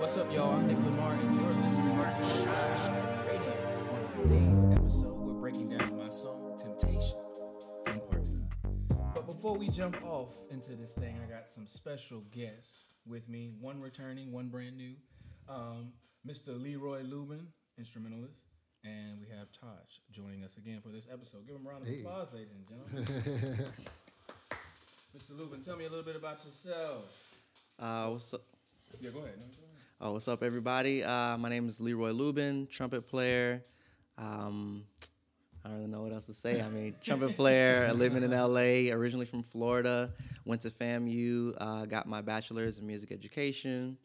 What's up, y'all? I'm Nick Lamar, and you're listening to Shy Radio. On today's episode, we're breaking down my song "Temptation" from Parkside. But before we jump off into this thing, I got some special guests with me. One returning, one brand new. Um, Mr. Leroy Lubin, instrumentalist, and we have Taj joining us again for this episode. Give him a round of Hey. applause, ladies and gentlemen. Mr. Lubin, tell me a little bit about yourself. Uh, what's up? Yeah, go ahead. No, go ahead. Oh, what's up, everybody? Uh, my name is Leroy Lubin, trumpet player. Um, I don't really know what else to say. I mean, trumpet player, living in LA, originally from Florida. Went to FAMU, uh, got my bachelor's in music education,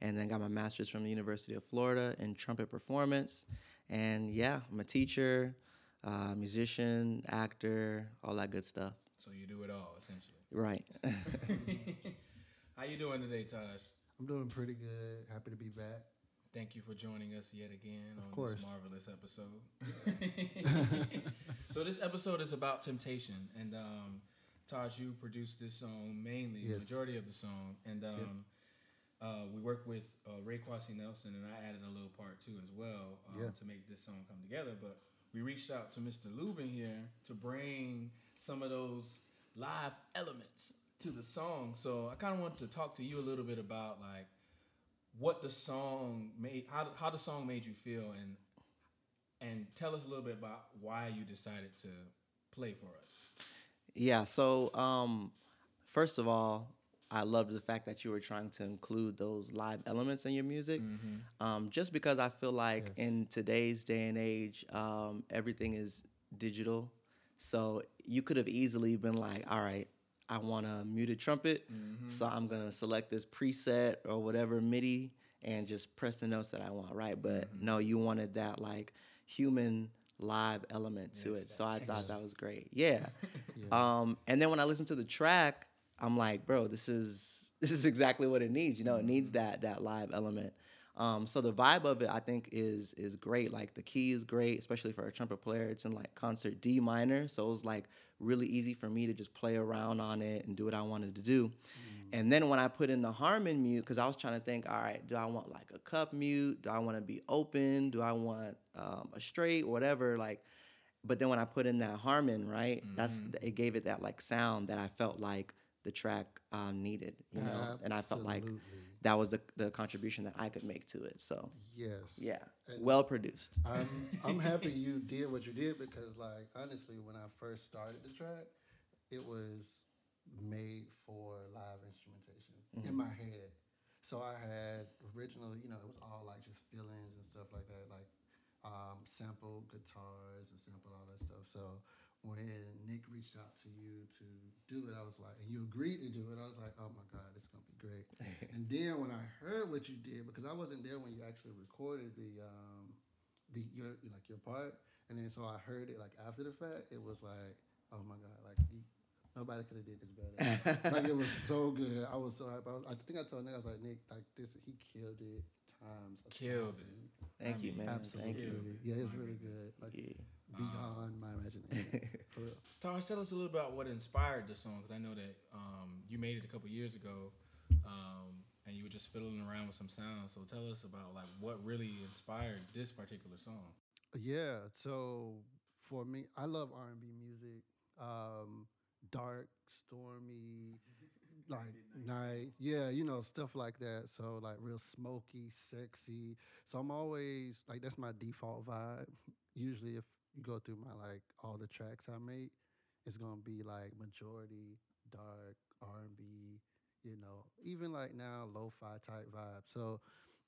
and then got my master's from the University of Florida in trumpet performance. And yeah, I'm a teacher, uh, musician, actor, all that good stuff. So you do it all, essentially. Right. How you doing today, Taj? I'm doing pretty good. Happy to be back. Thank you for joining us yet again on course. this marvelous episode. so this episode is about temptation, and um, Taj, you produced this song mainly, the majority of the song, and um, uh, we worked with uh, Ray Kwasi Nelson, and I added a little part too as well um, Yeah. to make this song come together. But we reached out to Mr. Lubin here to bring some of those live elements to the song. So I kind of wanted to talk to you a little bit about like what the song made, how how the song made you feel, and and tell us a little bit about why you decided to play for us. Yeah. So, um, first of all, I loved the fact that you were trying to include those live elements in your music. Um, just because I feel like in today's day and age, um, everything is digital. So you could have easily been like, all right, I want a muted trumpet. So I'm to select this preset or whatever MIDI and just press the notes that I want, right? But no, you wanted that like human live element to it. So I thought that was great. Yeah. Um, and then when I listened to the track, I'm like, bro, this is this is exactly what it needs. You know, it needs that that live element. Um, so the vibe of it, I think, is is great. Like the key is great, especially for a trumpet player. It's in like concert D minor, so it was like really easy for me to just play around on it and do what I wanted to do. And then when I put in the Harmon mute, because I was trying to think, all right, do I want like a cup mute? Do I want to be open? Do I want um, a straight, whatever? Like, but then when I put in that Harmon, right, that's it gave it that like sound that I felt like the track um, needed, you know, and I felt like Absolutely. That was the the contribution that I could make to it. So Yes. yeah, And- well produced. I'm I'm happy you did what you did because like honestly, when I first started the track, it was made for live instrumentation in my head. So I had originally, you know, it was all like just feelings and stuff like that, like um, sample guitars and sample all that stuff. So when Nick reached out to you to do it, I was like, and you agreed to do it, I was like, oh my God, it's gonna be great. and then when I heard what you did, because I wasn't there when you actually recorded the um, the your like your part, and then so I heard it like after the fact, it was like, oh my God, like you, nobody could have did this better. like it was so good. I was so happy. I, was, I think I told Nick, I was like, Nick, like this, he killed it times. a Killed it. Thank I you, mean, man. Absolutely. Thank you. Yeah, it was really good. Like Yeah. Beyond my imagination. For real. Taj, tell us a little about what inspired the song, because I know that um, you made it a couple years ago, um, and you were just fiddling around with some sounds. So tell us about like what really inspired this particular song. Yeah. So for me, I love R and B music. Um, dark, stormy, like nice. Yeah, you know stuff like that. So like real smoky, sexy. So I'm always like that's my default vibe. Usually, if you go through my like all the tracks I made, it's gonna be like majority dark R and B. You know, even like now lo-fi type vibe. So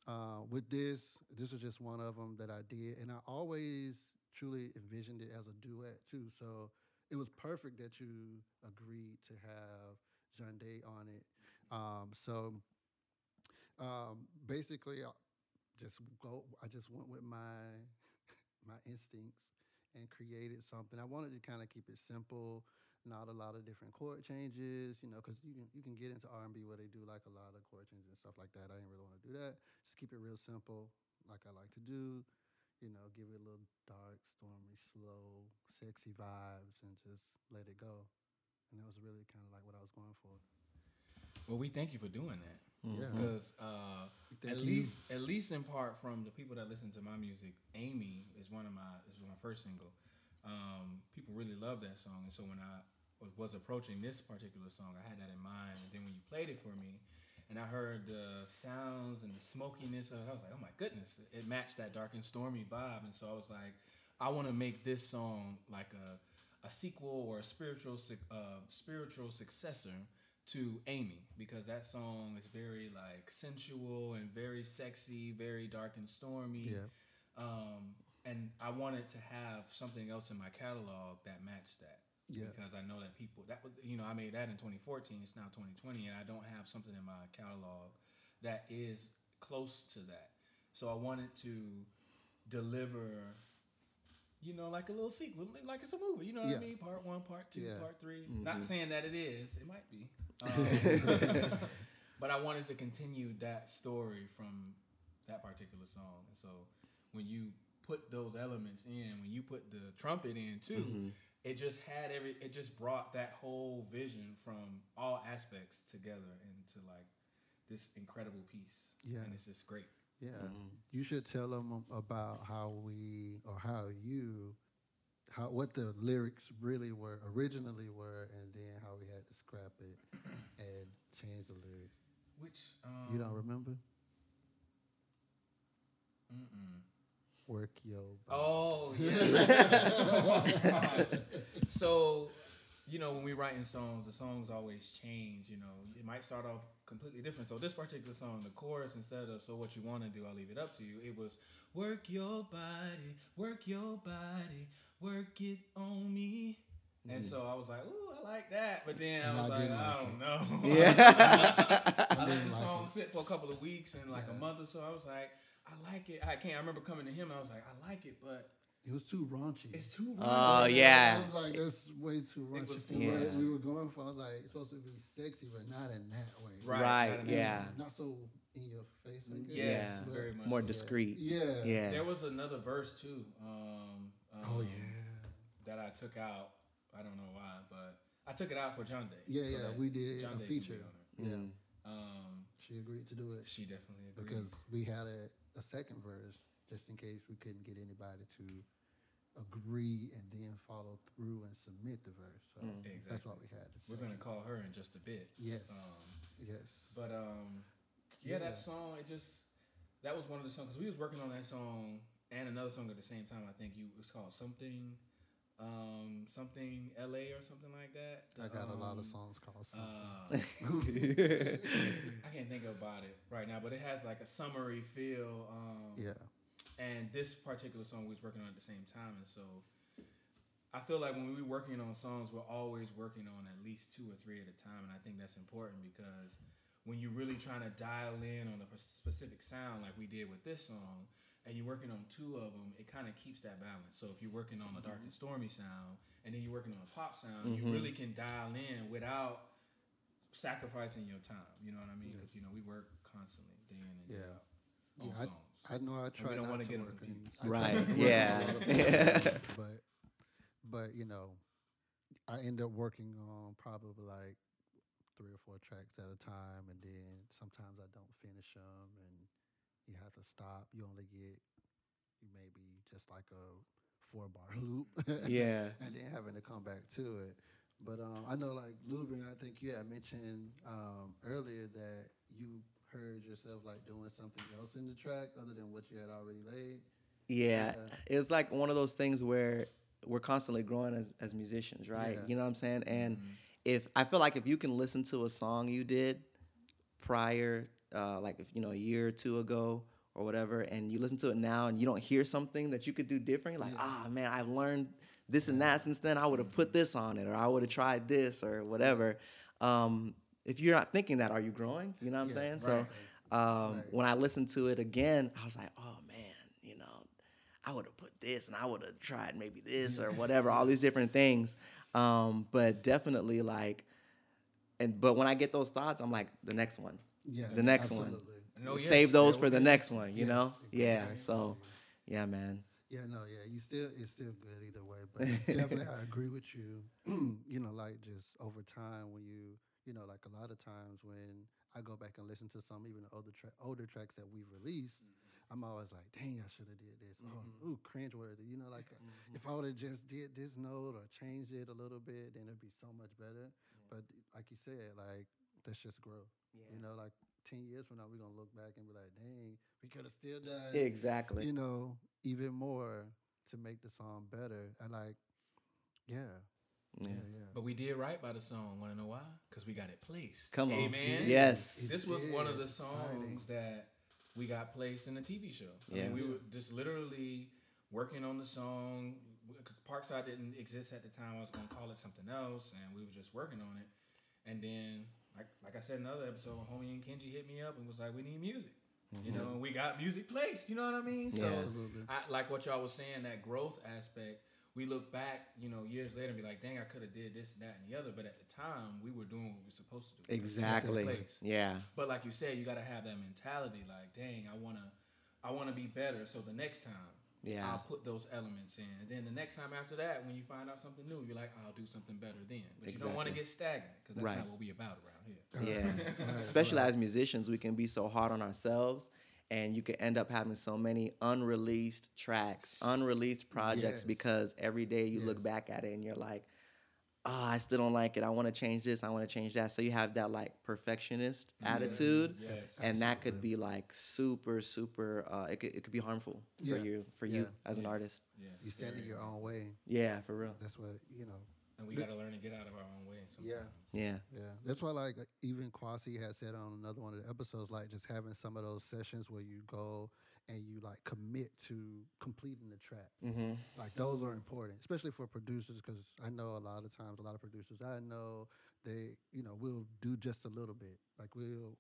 uh, with this, this was just one of them that I did, and I always truly envisioned it as a duet too. So it was perfect that you agreed to have Jande on it. Um, so um, basically, I just go. I just went with my my instincts and created something. I wanted to kind of keep it simple, not a lot of different chord changes, you know, because you can you can get into R and B where they do like a lot of chord changes and stuff like that. I didn't really want to do that. Just keep it real simple, like I like to do. You know, give it a little dark, stormy, slow, sexy vibes, and just let it go. And that was really kind of like what I was going for. Well, we thank you for doing that. Yeah. Because uh, at you. least at least in part from the people that listen to my music. Amy is one of my is my first single. Um, people really love that song, and so when I was, was approaching this particular song, I had that in mind. And then when you played it for me, and I heard the sounds and the smokiness of it, I was like, oh my goodness, it matched that dark and stormy vibe. And so I was like, I want to make this song like a a sequel or a spiritual uh, spiritual successor to Amy because that song is very like sensual and very sexy, very dark and stormy. Yeah. Um, and I wanted to have something else in my catalog that matched that. Yeah. Because I know that people that you know I made that in 2014. It's now 2020, and I don't have something in my catalog that is close to that. So I wanted to deliver, you know, like a little sequel, like it's a movie. You know what Yeah. I mean? Part one, part two, Yeah. part 3 Mm-hmm. Not saying that it is. It might be. Um, but I wanted to continue that story from that particular song. And so when you put those elements in, when you put the trumpet in too, Mm-hmm. it just had every it just brought that whole vision from all aspects together into like this incredible piece. Yeah. And it's just great. Yeah, Mm-hmm. you should tell them about how we or how you, how what the lyrics really were originally were, and then how we had to scrap it and change the lyrics. Which um, You don't remember? Mm-mm. Work your. body. Oh yeah. so, you know, when we writing songs, the songs always change. You know, it might start off completely different. So this particular song, the chorus instead of "So what you want to do, I'll leave it up to you," it was "Work your body, work your body, work it on me." And so I was like, "Ooh, I like that," but then And I was I like, didn't I like don't it. know. Yeah. I let the song it. sit for a couple of weeks and like Yeah. a month or so. I was like, I like it. I can't. I remember coming to him. and I was like, I like it, but It was too raunchy. it's too. raunchy. Oh, yeah. I was like, that's way too raunchy. was for too what raunchy. we were going for. I was like, it's supposed to be sexy, but not in that way. Right, Right, not in yeah. Not so in your face. I guess. Yes, very much. More so. discreet. Yeah. Yeah. There was another verse too. Um, um, Oh yeah. That I took out. I don't know why, but I took it out for Jande. Yeah, so yeah, we did John a Day can feature. on it. Yeah. Mm. Um, She agreed to do it she definitely agreed. because we had a, a second verse just in case we couldn't get anybody to agree and then follow through and submit the verse. So Mm. that's why we had the we're gonna call her in just a bit. Yes. Um, yes. But um, yeah, Yeah. that song it just that was one of the songs because we was working on that song and another song at the same time. I think you it's called something, um, something L.A. or something like that. I got a lot Um, of songs called something. Uh, I can't think about it right now, but it has like a summery feel. Um, yeah. And this particular song we was working on at the same time, and so I feel like when we're working on songs, we're always working on at least two or three at a time, and I think that's important because when you're really trying to dial in on a specific sound, like we did with this song, and you're working on two of them, it kind of keeps that balance. So if you're working on a dark and stormy sound, and then you're working on a pop sound, you Mhm. really can dial in without sacrificing your time. You know what I mean? Because you know we work constantly, day in and day Yeah. out Yeah, songs. I know I try don't not wanna to get 'em work in- confused. I Right, not to work yeah. on a lot of songs, but but you know, I end up working on probably like three or four tracks at a time, and then sometimes I don't finish them, and you have to stop. You only get maybe just like a four bar loop. Yeah. and then having to come back to it. But um, I know, like Lubin, I think you had mentioned um, earlier that you heard yourself like doing something else in the track other than what you had already laid. Yeah, Yeah. it's like one of those things where we're constantly growing as, as musicians, right? Yeah. You know what I'm saying? And Mm-hmm. if I feel like if you can listen to a song you did prior, uh, like you know a year or two ago or whatever, and you listen to it now and you don't hear something that you could do different, like, ah man, I've learned this and that since then. I would have put this on it, or I would have tried this, or whatever. Um, if you're not thinking that, are you growing? You know what I'm Yeah, saying? right. So um, Right. when I listened to it again, I was like, oh man, you know, I would have put this and I would have tried maybe this or whatever, all these different things. Um, but definitely like, and but when I get those thoughts, I'm like, the next one, Yeah, The next one. No, yes, save those for the was- next one, you Yes, know? Yeah. So, yeah, man. Yeah, no, yeah, you still it's still good either way. But definitely, I agree with you. you know, like just over time when you you know, like a lot of times when I go back and listen to some even older tra- older tracks that we've released, I'm always like, dang, I should have did this. Oh, ooh, cringeworthy. You know, like uh, if I would have just did this note or changed it a little bit, then it'd be so much better. But like you said, like that's just growth. You know, like ten years from now, we're gonna look back and be like, dang, we could have still done Exactly. you know, even more to make the song better. I like, yeah, Yeah. yeah, yeah. But we did right by the song. Want to know why? Because we got it placed. Come on. Amen. Yes. This was one of the songs exciting. that we got placed in the TV show. I Yeah. mean, we were just literally working on the song. Because Parkside didn't exist at the time. I was going to call it something else. And we were just working on it. And then, like, like I said in another episode, homie and Kenji hit me up and was like, we need music. You mm-hmm. know, and we got music placed. You know what I mean? So, Absolutely. I, like what y'all was saying, that growth aspect. We look back, you know, years later and be like, "Dang, I could have did this, that, and the other." But at the time, we were doing what we were supposed to do. We was in Exactly. Yeah. But like you said, you got to have that mentality. Like, dang, I wanna, I wanna be better. So the next time, Yeah. I'll put those elements in. And then the next time after that, when you find out something new, you're like, I'll do something better then. But you don't want to get stagnant because that's Right. not what we about around here. Yeah. Especially as musicians, we can be so hard on ourselves and you can end up having so many unreleased tracks, unreleased projects Yes. because every day you look back at it and you're like, oh, I still don't like it. I want to change this. I want to change that. So you have that like perfectionist attitude. Yes. And that could be like super, super, uh, it, could, it could be harmful for you, for you Yeah. as an artist. Yes, You stand in your own way. Yeah, for real. That's what you know. And we got to learn to get out of our own way sometimes. Yeah. Yeah. Yeah, that's why like even Kwasi had said on another one of the episodes, like just having some of those sessions where you go and you like commit to completing the track. Mm-hmm. Like those are important, especially for producers, because I know a lot of times a lot of producers I know they you know will do just a little bit. Like we'll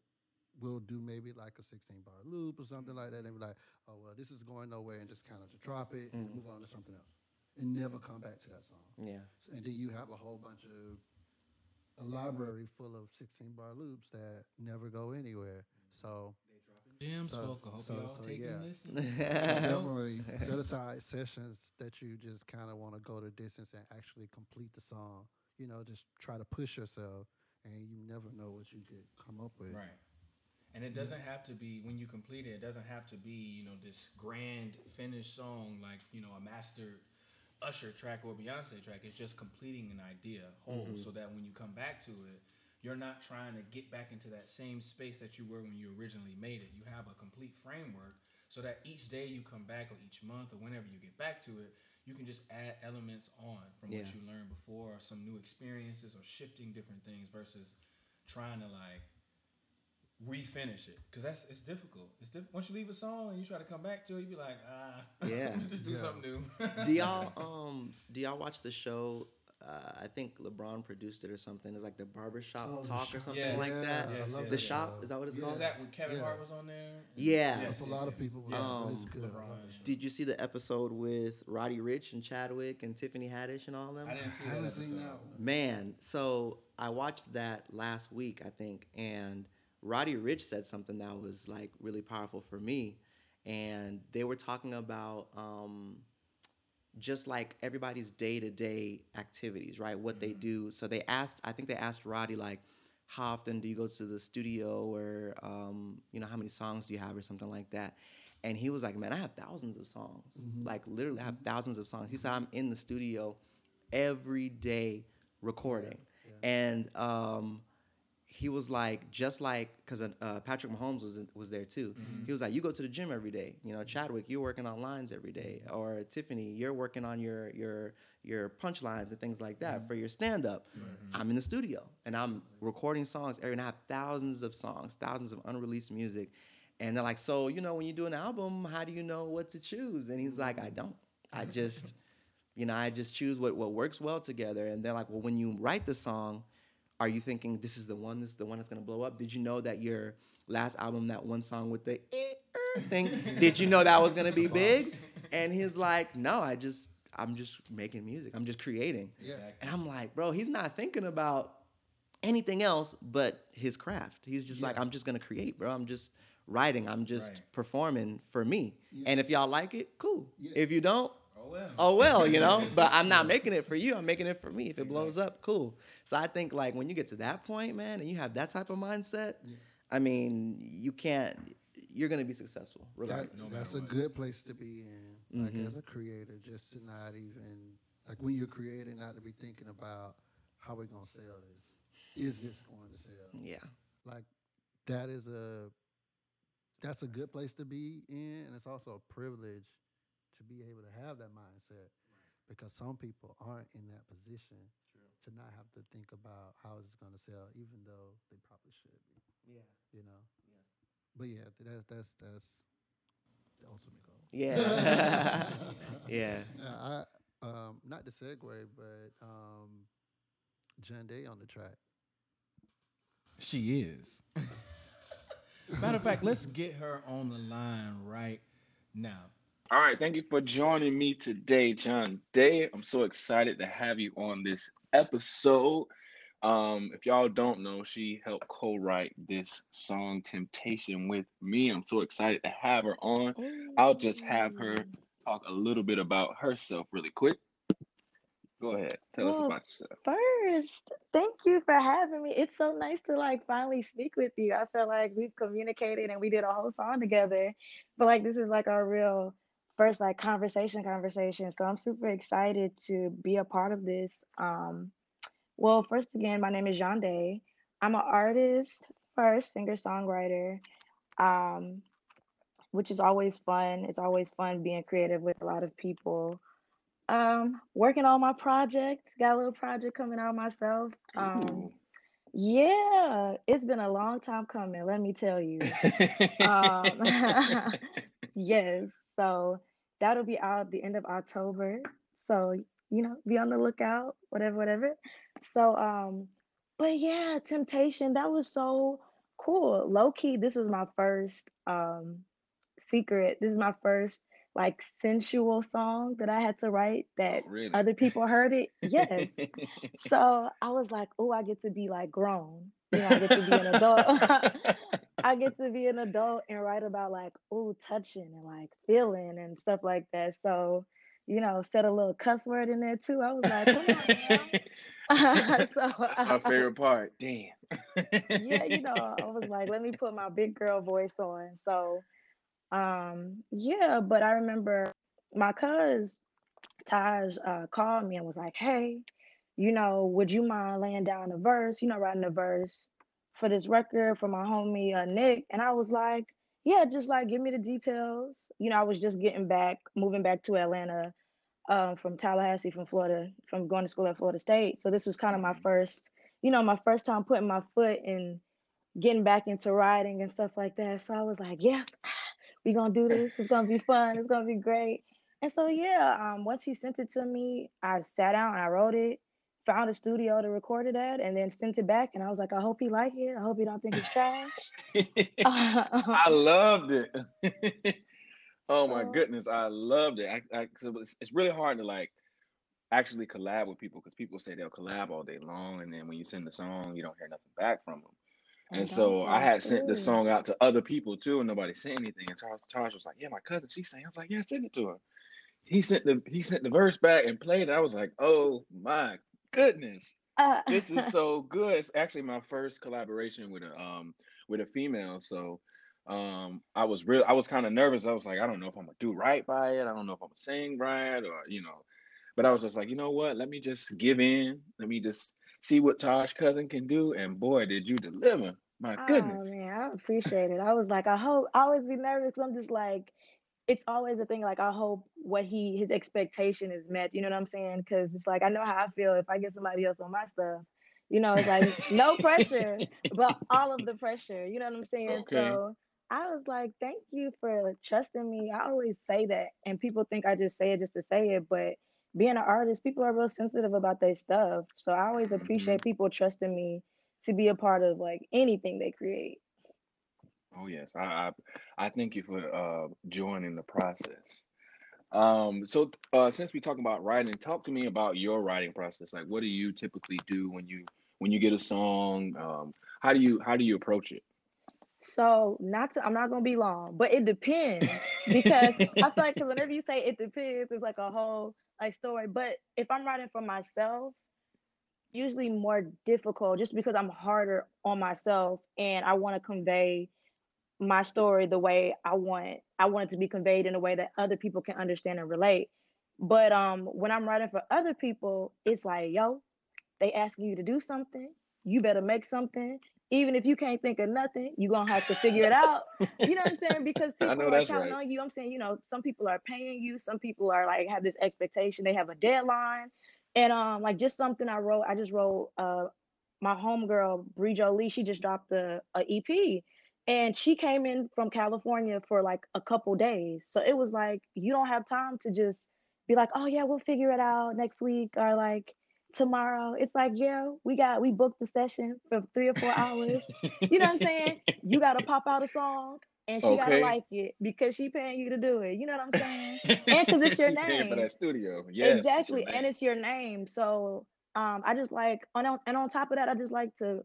we'll do maybe like a 16 bar loop or something like that, and be like, oh well, this is going nowhere, and just kind of drop it and move on to something else, and never come back to that song. Yeah. And then you have a whole bunch of a library full of 16 bar loops that never go anywhere. So Gems, So-. I hope so- y'all so, taking yeah. this. definitely set aside sessions that you just kind of want to go the distance and actually complete the song. You know, just try to push yourself, and you never know what you could come up with. Right. And it mm. doesn't have to be when you complete it. It doesn't have to be you know this grand finished song like you know a master Usher track or Beyonce track. It's just completing an idea whole, mm-hmm. so that when you come back to it, you're not trying to get back into that same space that you were when you originally made it. You have a complete framework, so that each day you come back or each month or whenever you get back to it, you can just add elements on from what you learned before, or some new experiences, or shifting different things versus trying to like refinish it because that's it's difficult. It's diff- once you leave a song and you try to come back to it, you be like, ah, Yeah. just do Yeah. something new. do y'all um do y'all watch the show? Uh, I think LeBron produced it or something. It's like the barbershop Oh, The talk or something Yes. like Yeah, that. I Yes, love yes, The yes. shop is that what it's Yeah. called? Is that when Kevin Yeah. Hart was on there? Yeah. Yes, That's a yes, lot of people. Yeah. Yeah, it's Um, good. LeBron. I love it. Did you see the episode with Roddy Ricch and Chadwick and Tiffany Haddish and all of them? I didn't see I that haven't seen that one. Man, so I watched that last week, I think, and Roddy Ricch said something that was like really powerful for me. And they were talking about um, just like everybody's day to day activities, right? What they do. So they asked, I think they asked Roddy, like, how often do you go to the studio or, um, you know, how many songs do you have or something like that? And he was like, man, I have thousands of songs. Like, literally, I have thousands of songs. He said, I'm in the studio every day recording. And um, he was like, just like, because uh, uh, Patrick Mahomes was was there too. Mm-hmm. He was like, you go to the gym every day. You know, Chadwick, you're working on lines every day, or Tiffany, you're working on your your your punchlines and things like that mm-hmm. for your stand up. Mm-hmm. I'm in the studio and I'm recording songs every. And I have thousands of songs, thousands of unreleased music. And they're like, so you know, when you do an album, how do you know what to choose? And he's like, I don't. I just you know, I just choose what, what works well together. And they're like, well, when you write the song, are you thinking this is the one, this is the one that's gonna blow up? Did you know that your last album, that one song with the eh, thing, did you know that was gonna be big? And he's like, no, I just, I'm just making music. I'm just creating. Yeah. And I'm like, bro, he's not thinking about anything else but his craft. He's just like, I'm just gonna create, bro. I'm just writing. I'm just Right. performing for me. And if y'all like it, cool. Yeah. If you don't, well. oh well, you know. But I'm not making it for you. I'm making it for me. If it blows up, cool. So I think like when you get to that point, man, and you have that type of mindset, I mean, you can't. You're gonna be successful That, regardless. that's a good place to be in, like mm-hmm. as a creator, just to not even like when you're creating, not to be thinking about how we're gonna sell this. Is this going to sell? Yeah. Like that is a that's a good place to be in, and it's also a privilege to be able to have that mindset because some people aren't in that position to not have to think about how it's going to sell, even though they probably should be. Yeah. You know. Yeah. But yeah, that's that's that's the ultimate goal. Yeah. yeah. Yeah, I um not the segue, but um Jande on the track. She is. Matter of fact, let's get her on the line right now. All right, thank you for joining me today, John Day. I'm so excited to have you on this episode. Um, if y'all don't know, she helped co-write this song "Temptation" with me. I'm so excited to have her on. I'll just have her talk a little bit about herself really quick. Go ahead, tell us about yourself. First, thank you for having me. It's so nice to like finally speak with you. I feel like we've communicated and we did a whole song together, but like this is like our real first like conversation conversation. So I'm super excited to be a part of this. Um, well, first again, my name is Jande. I'm an artist first, singer songwriter, um, which is always fun. It's always fun being creative with a lot of people. Um, working on my project. Got a little project coming out myself. Um, yeah, it's been a long time coming, let me tell you. Um, yes, so that'll be out the end of October. So, you know, be on the lookout, whatever, whatever. So, um, but yeah, Temptation, that was so cool. Low key, this was my first um secret. This is my first like sensual song that I had to write that Oh, really? other people heard it. Yes. So I was like, oh, I get to be like grown. You know, I get to be an adult. I get to be an adult and write about like, oh, touching and like feeling and stuff like that. So, you know, said a little cuss word in there too. I was like, come on so That's my favorite part. Damn. yeah, you know, I was like, let me put my big girl voice on. So, um, yeah, but I remember my cuz Taj uh, called me and was like, hey, you know, would you mind laying down a verse, you know, writing a verse for this record for my homie uh, Nick? And I was like, yeah, just like give me the details. You know, I was just getting back, moving back to Atlanta um, from Tallahassee, from Florida, from going to school at Florida State. So this was kind of my first, you know, my first time putting my foot in getting back into writing and stuff like that. So I was like, yeah, we gonna do this. It's gonna be fun. It's gonna be great. And so yeah, um, once he sent it to me, I sat down and I wrote it, found a studio to record it at, and then sent it back. And I was like, I hope he like it. I hope he don't think it's trash. Uh, I loved it. oh my So- goodness, I loved it. I, I, 'cause it it's really hard to like actually collab with people because people say they'll collab all day long, and then when you send the song, you don't hear nothing back from them. I And so I had sent the song out to other people too, and nobody said anything. And Taj, Taj was like, "Yeah, my cousin, she sang." I was like, "Yeah, send it to her." He sent the he sent the verse back and played it. I was like, "Oh my goodness, Uh, this is so good!" It's actually my first collaboration with a um with a female. So um I was real I was kind of nervous. I was like, I don't know if I'm gonna do right by it. I don't know if I'm gonna sing right or you know. But I was just like, you know what? Let me just give in. Let me just see what Taj cousin can do. And boy, did you deliver! My goodness. Oh goodness. man, I appreciate it. I was like, I hope I always be nervous. I'm just like, it's always a thing. Like I hope what he his expectation is met. You know what I'm saying? Because it's like I know how I feel if I get somebody else on my stuff. You know, it's like no pressure, but all of the pressure. You know what I'm saying? Okay. So I was like, thank you for trusting me. I always say that, and people think I just say it just to say it, but being an artist, people are real sensitive about their stuff. So I always mm-hmm. appreciate people trusting me to be a part of like anything they create. Oh yes, I I, I thank you for uh joining the process. Um, so uh, since we talk about writing, talk to me about your writing process. Like, what do you typically do when you when you get a song? Um, how do you how do you approach it? So not to, I'm not gonna be long, but it depends. because I feel like because whenever you say it depends, it's like a whole like story. But if I'm writing for myself, usually more difficult just because I'm harder on myself and I want to convey my story the way I want I want it to be conveyed in a way that other people can understand and relate. But um when I'm writing for other people, it's like, yo, they asking you to do something, you better make something. Even if you can't think of nothing, you're gonna have to figure it out. You know what I'm saying? Because I people know are that's counting right. on you. I'm saying, you know, some people are paying you, some people are like have this expectation, they have a deadline. And um, like just something I wrote, I just wrote uh my homegirl Bree Jolie, she just dropped a, a EP and she came in from California for like a couple days. So it was like you don't have time to just be like, oh yeah, we'll figure it out next week or like tomorrow. It's like, yeah, we got we booked the session for three or four hours. You know what I'm saying? You gotta pop out a song and she gotta like it because she paying you to do it. You know what I'm saying? and because it's your She paying for that studio. Yes, it's exactly. And it's your name. So um I just like on and on top of that, I just like to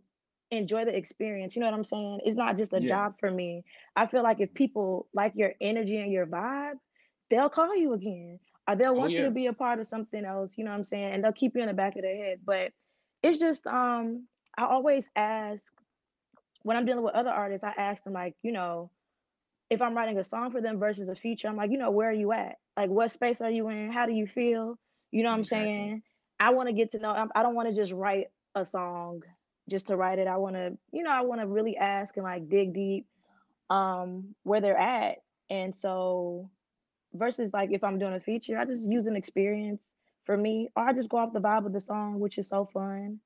enjoy the experience. You know what I'm saying? It's not just a Yeah. job for me. I feel like if people like your energy and your vibe, they'll call you again. Or they'll Oh want you to be a part of something else, you know what I'm saying? And they'll keep you in the back of their head. But it's just um I always ask when I'm dealing with other artists, I ask them like, you know, if I'm writing a song for them versus a feature, I'm like, you know, where are you at? Like, what space are you in? How do you feel? You know what I'm Exactly. saying? I want to get to know. I don't want to just write a song just to write it. I want to, you know, I want to really ask and like dig deep um where they're at. And so versus like if I'm doing a feature, I just use an experience for me, or I just go off the vibe of the song, which is so fun.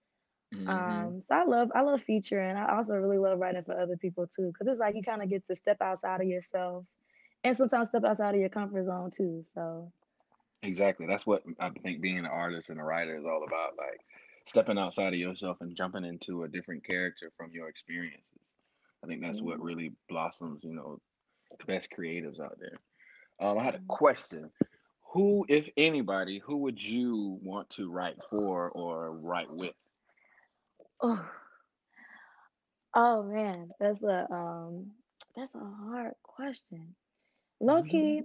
hmm Um, so I love I love featuring. I also really love writing for other people too, because it's like you kind of get to step outside of yourself, and sometimes step outside of your comfort zone too. So Exactly. That's what I think being an artist and a writer is all about. Like stepping outside of yourself and jumping into a different character from your experiences. I think that's what mhm, really blossoms, you know, the best creatives out there. Um, I had a mhm. question. Who, if anybody, who would you want to write for or write with? oh, oh man, that's a um that's a hard question. Low key,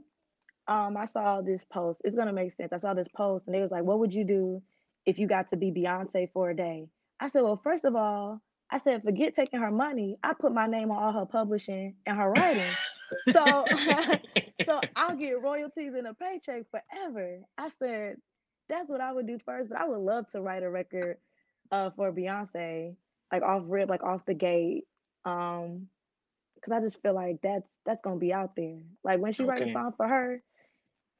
um, I saw this post. It's gonna make sense. I saw this post, and they was like, "What would you do if you got to be Beyonce for a day?" I said, "Well, first of all, I said forget taking her money. I put my name on all her publishing and her writing, so so I'll get royalties and a paycheck forever." I said, "That's what I would do first, but I would love to write a record uh for Beyonce, like off rip, like off the gate, um, because I just feel like that's that's gonna be out there. Like when she writes a song for her."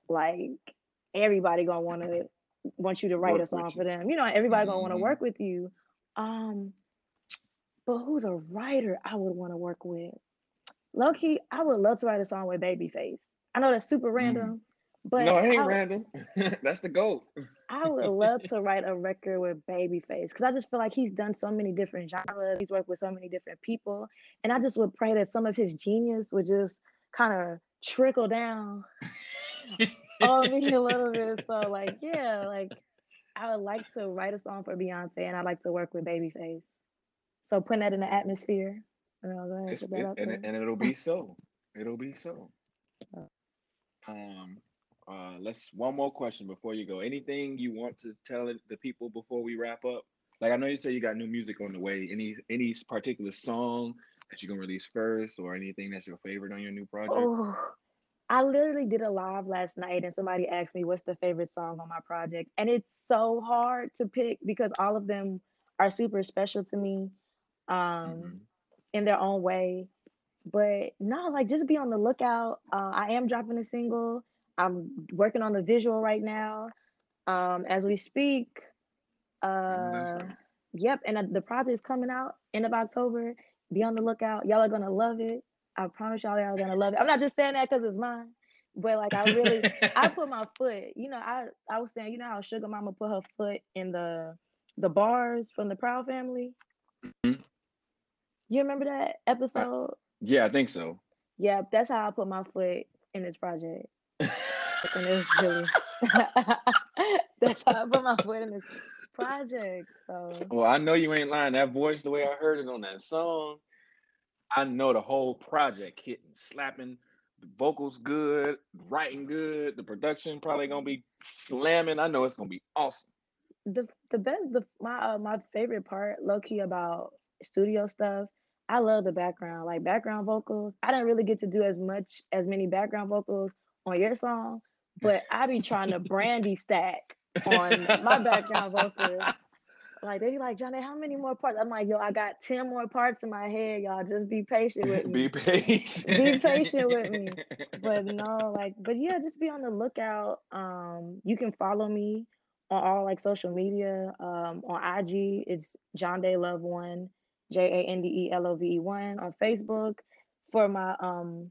like everybody gonna want to want you to write a song for them. You know, everybody gonna want to hmm work with you. Um, but who's a writer I would want to work with? Low key, I would love to write a song with Babyface. I know that's super Mm. random, but No, it ain't I random. That's the goal. I would love to write a record with Babyface because I just feel like he's done so many different genres. He's worked with so many different people, and I just would pray that some of his genius would just kind of trickle down on me a little bit. So like, yeah, like I would like to write a song for Beyonce, and I'd like to work with Babyface. So putting that in the atmosphere, and I'll go ahead and It's put that it, and it, and it'll be so. It'll be so. Um, uh, let's one more question before you go. Anything you want to tell the people before we wrap up? Like I know you say you got new music on the way. Any any particular song that you're gonna release first, or anything that's your favorite on your new project? Oh, I literally did a live last night, and somebody asked me what's the favorite song on my project, and it's so hard to pick because all of them are super special to me, um, hmm in their own way. But no, like just be on the lookout. Uh, I am dropping a single. I'm working on the visual right now, um, as we speak. I know that's Uh, yep, and uh, the project is coming out end of October. Be on the lookout. Y'all are gonna love it. I promise y'all, y'all gonna love it. I'm not just saying that because it's mine, but like I really, I put my foot. You know, I I was saying, you know how Suga Mama put her foot in the the bars from the Proud Family. Mhm. You remember that episode? yeah, I think so. Yeah, that's how I put my foot in this project, and it's really that's how I put my foot in this project. So well, I know you ain't lying. That voice, the way I heard it on that song, I know the whole project hitting, slapping The vocals good, writing good, the production probably gonna be slamming. I know it's gonna be awesome. The the best the my uh, my favorite part, low key about studio stuff. I love the background, like background vocals. I didn't really get to do as much as many background vocals on your song, but I be trying to brandy stack on my background vocals. Like they be like, Johnny, how many more parts? I'm like, yo, I got 10 more parts in my head, y'all. Just be patient with me. be patient. Be patient with me. But no, like, but yeah, just be on the lookout. Um, you can follow me on all like social media. Um, on IG, it's John Day Love One, J A N D E L O V E One. On Facebook, for my um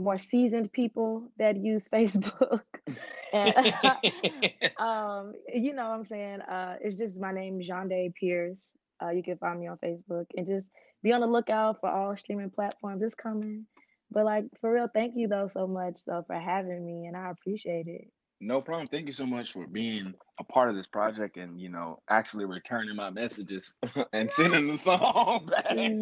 more seasoned people that use Facebook. and um, you know what I'm saying? Uh, it's just my name, Jande Pierce. Uh, you can find me on Facebook and just be on the lookout for all streaming platforms. It's coming. But like for real, thank you though so much though for having me and I appreciate it. No problem. Thank you so much for being a part of this project and you know actually returning my messages and sending the song back.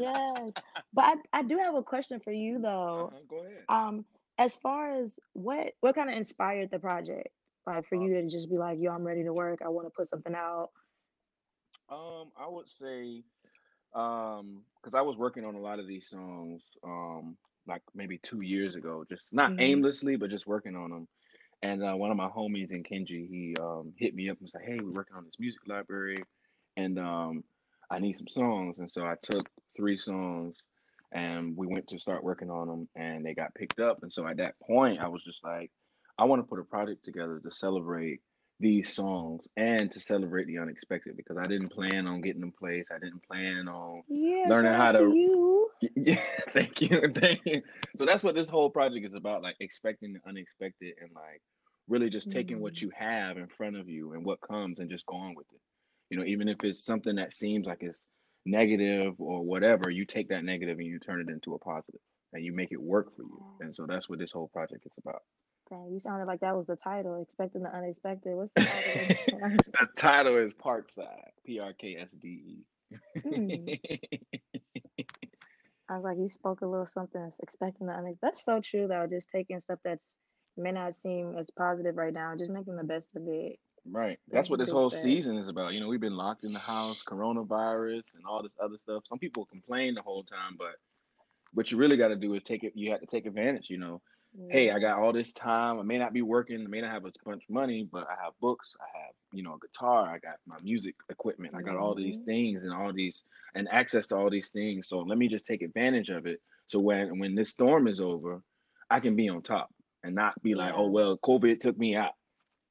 yes. But I, I do have a question for you though. Uh-huh, go ahead. Um, as far as what what kind of inspired the project? Like for Uh, you to just be like, yo, I'm ready to work. I want to put something out. Um, I would say, um, because I was working on a lot of these songs, um, like maybe two years ago, just not hmm aimlessly, but just working on them. And uh, one of my homies in Kenji, he um hit me up and said, "Hey, we're working on this music library, and um, I need some songs." And so I took three songs, and we went to start working on them, and they got picked up. And so at that point, I was just like, I want to put a project together to celebrate these songs and to celebrate the unexpected because I didn't plan on getting them placed. I didn't plan on Yeah, learning how to to. you. Yeah, thank you, thank you. So that's what this whole project is about, like expecting the unexpected and like really just taking what Mm, you have in front of you and what comes and just going with it. You know, even if it's something that seems like it's negative or whatever, you take that negative and you turn it into a positive and you make it work for you. And so that's what this whole project is about. Dang, you sounded like that was the title, Expecting the Unexpected. What's the title the title is Parkside, P R K S D. E. I was like, you spoke a little something, expecting the unexpected. That's so true, though. Just taking stuff that's may not seem as positive right now, just making the best of it. Right. That's what this whole season is about. You know, we've been locked in the house, coronavirus and all this other stuff. Some people complain the whole time, but what you really got to do is take it. You have to take advantage. You know, hey, I got all this time. I may not be working. I may not have a bunch of money, but I have books. I have, you know, a guitar. I got my music equipment. I got all these hmm things and all these and access to all these things. So let me just take advantage of it. So when when this storm is over, I can be on top and not be like, oh Yeah. well, COVID took me out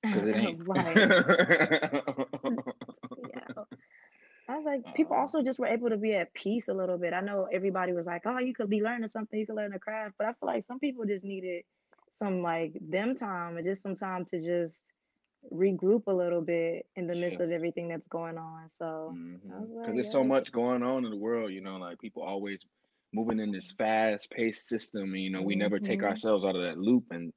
because it ain't. Right. Yeah. I was like, people also just were able to be at peace a little bit. I know everybody was like, oh, you could be learning something, you could learn a craft, but I feel like some people just needed some like them time and just some time to just regroup a little bit in the yeah. midst of everything that's going on. So Because mm-hmm. like, there's so much going on in the world, you know, like people always moving in this fast-paced system, and you know, we never take hmm ourselves out of that loop, and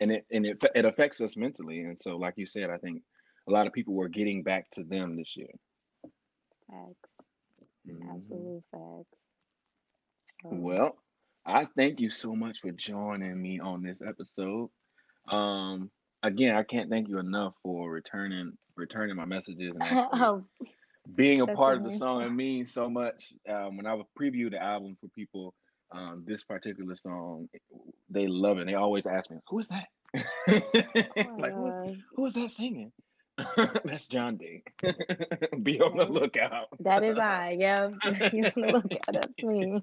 and it and it it affects us mentally. And so, like you said, I think a lot of people were getting back to them this year. facts, hmm absolute facts. So, Well, I thank you so much for joining me on this episode. Um, again, I can't thank you enough for returning returning my messages and oh, being a that's part of the song. It means so much. Um, when I would preview the album for people, um, this particular song, they love it. They always ask me, "Who is that?" Oh like, who is, who is that singing? That's John D. Be on the lookout. that is I. Yeah. you want to look at that's me.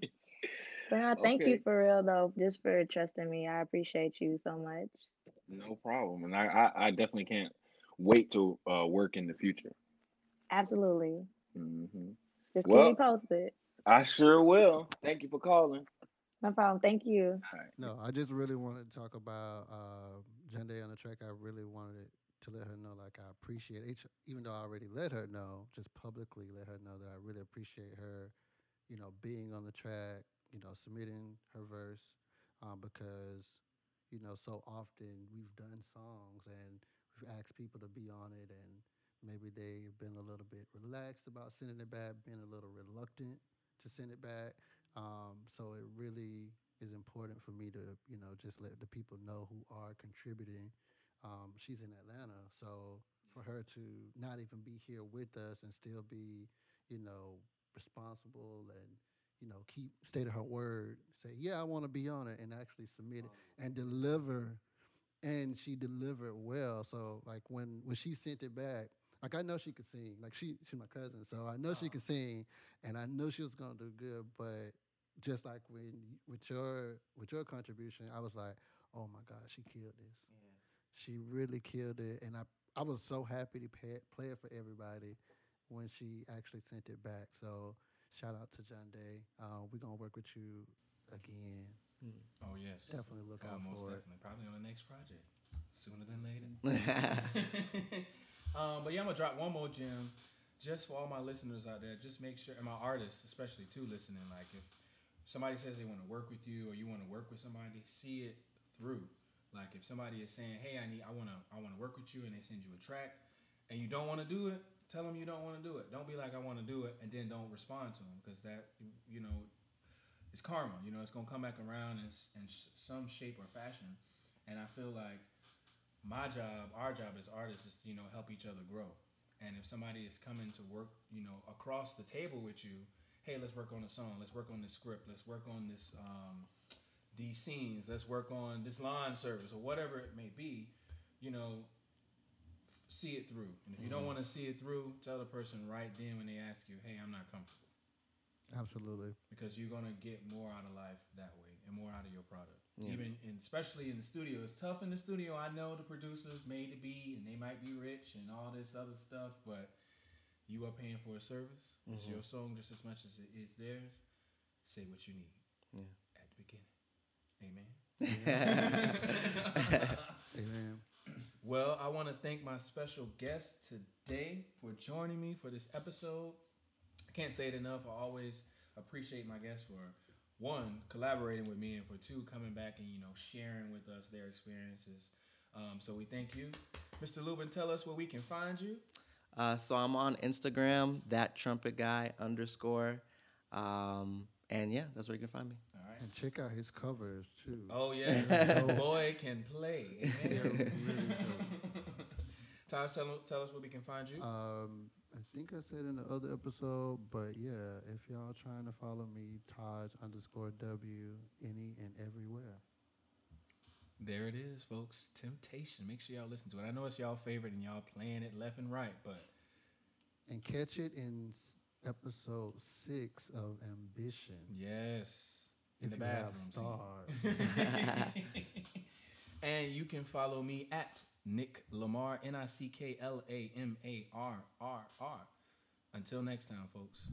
But no, thank you for real though, just for trusting me. I appreciate you so much. no problem. And I, I, I definitely can't wait to uh, work in the future. Absolutely. hmm Just keep me Well, posted. I sure will. Thank you for calling. No problem. Thank you. All right. No, I just really wanted to talk about uh, Jande on the track. I really wanted to let her know, like, I appreciate it, even though I already let her know, just publicly let her know that I really appreciate her, you know, being on the track, you know, submitting her verse, um, because, you know, so often we've done songs and we've asked people to be on it, and maybe they've been a little bit relaxed about sending it back, been a little reluctant to send it back. Um, so it really is important for me to you know just let the people know who are contributing. Um, she's in Atlanta, so for her to not even be here with us and still be you know responsible and you know keep stay to her word, say yeah I want to be on it and actually submit it and deliver and she delivered well. So like when when she sent it back, like I know she could sing. Like she she's my cousin, so I know she could sing, and I know she was gonna do good. But just like when with your with your contribution, I was like, oh my god, she killed this. She really killed it, and I I was so happy to pay, play it for everybody when she actually sent it back. So shout out to Jande. Uh, we're gonna work with you again. Oh yes, Definitely look oh, out most for it. definitely. Probably on the next project, sooner than later. um, but yeah, I'm gonna drop one more gem, just for all my listeners out there. Just make sure, and my artists especially too, listening. Like if somebody says they want to work with you, or you want to work with somebody, see it through. Like if somebody is saying, "Hey, I need, I wanna, I wanna work with you," and they send you a track, and you don't want to do it, tell them you don't want to do it. Don't be like, "I want to do it," and then don't respond to them because that, you know, it's karma. You know, it's gonna come back around in, in some shape or fashion. And I feel like my job, our job as artists, is to you know help each other grow. And if somebody is coming to work, you know, across the table with you, hey, let's work on a song. Let's work on this script. Let's work on this um, these scenes. Let's work on this line service or whatever it may be. You know, f- see it through. And if you don't want to see it through, tell the person right then when they ask you, hey, I'm not comfortable Absolutely. because you're gonna get more out of life that way and more out of your product. Yeah. Even in, especially in the studio, it's tough in the studio. I know the producers made to be, and they might be rich and all this other stuff, but you are paying for a service. It's Mhm. your song just as much as it is theirs. Say what you need Yeah. at the beginning. Amen. Amen. Well, I want to thank my special guest today for joining me for this episode. I can't say it enough. I always appreciate my guests for one collaborating with me and for two coming back and you know sharing with us their experiences. Um, so we thank you, Mr. Lubin. Tell us where we can find you. Uh, so I'm on Instagram, that trumpet guy underscore, um, and yeah, that's where you can find me. All right. And check out his covers too. Oh yeah, the boy can play. They're really dope. Todd, tell, tell us where we can find you. Um, I think I said in the other episode, but yeah, if y'all trying to follow me, Taj underscore W any and everywhere. There it is, folks. Temptation. Make sure y'all listen to it. I know it's y'all favorite and y'all playing it left and right, but And catch it in episode six of Ambition. yes, in if the you have bathroom. stars. and you can follow me at Nick Lamar, N I C K L A M A R R R. Until next time, folks.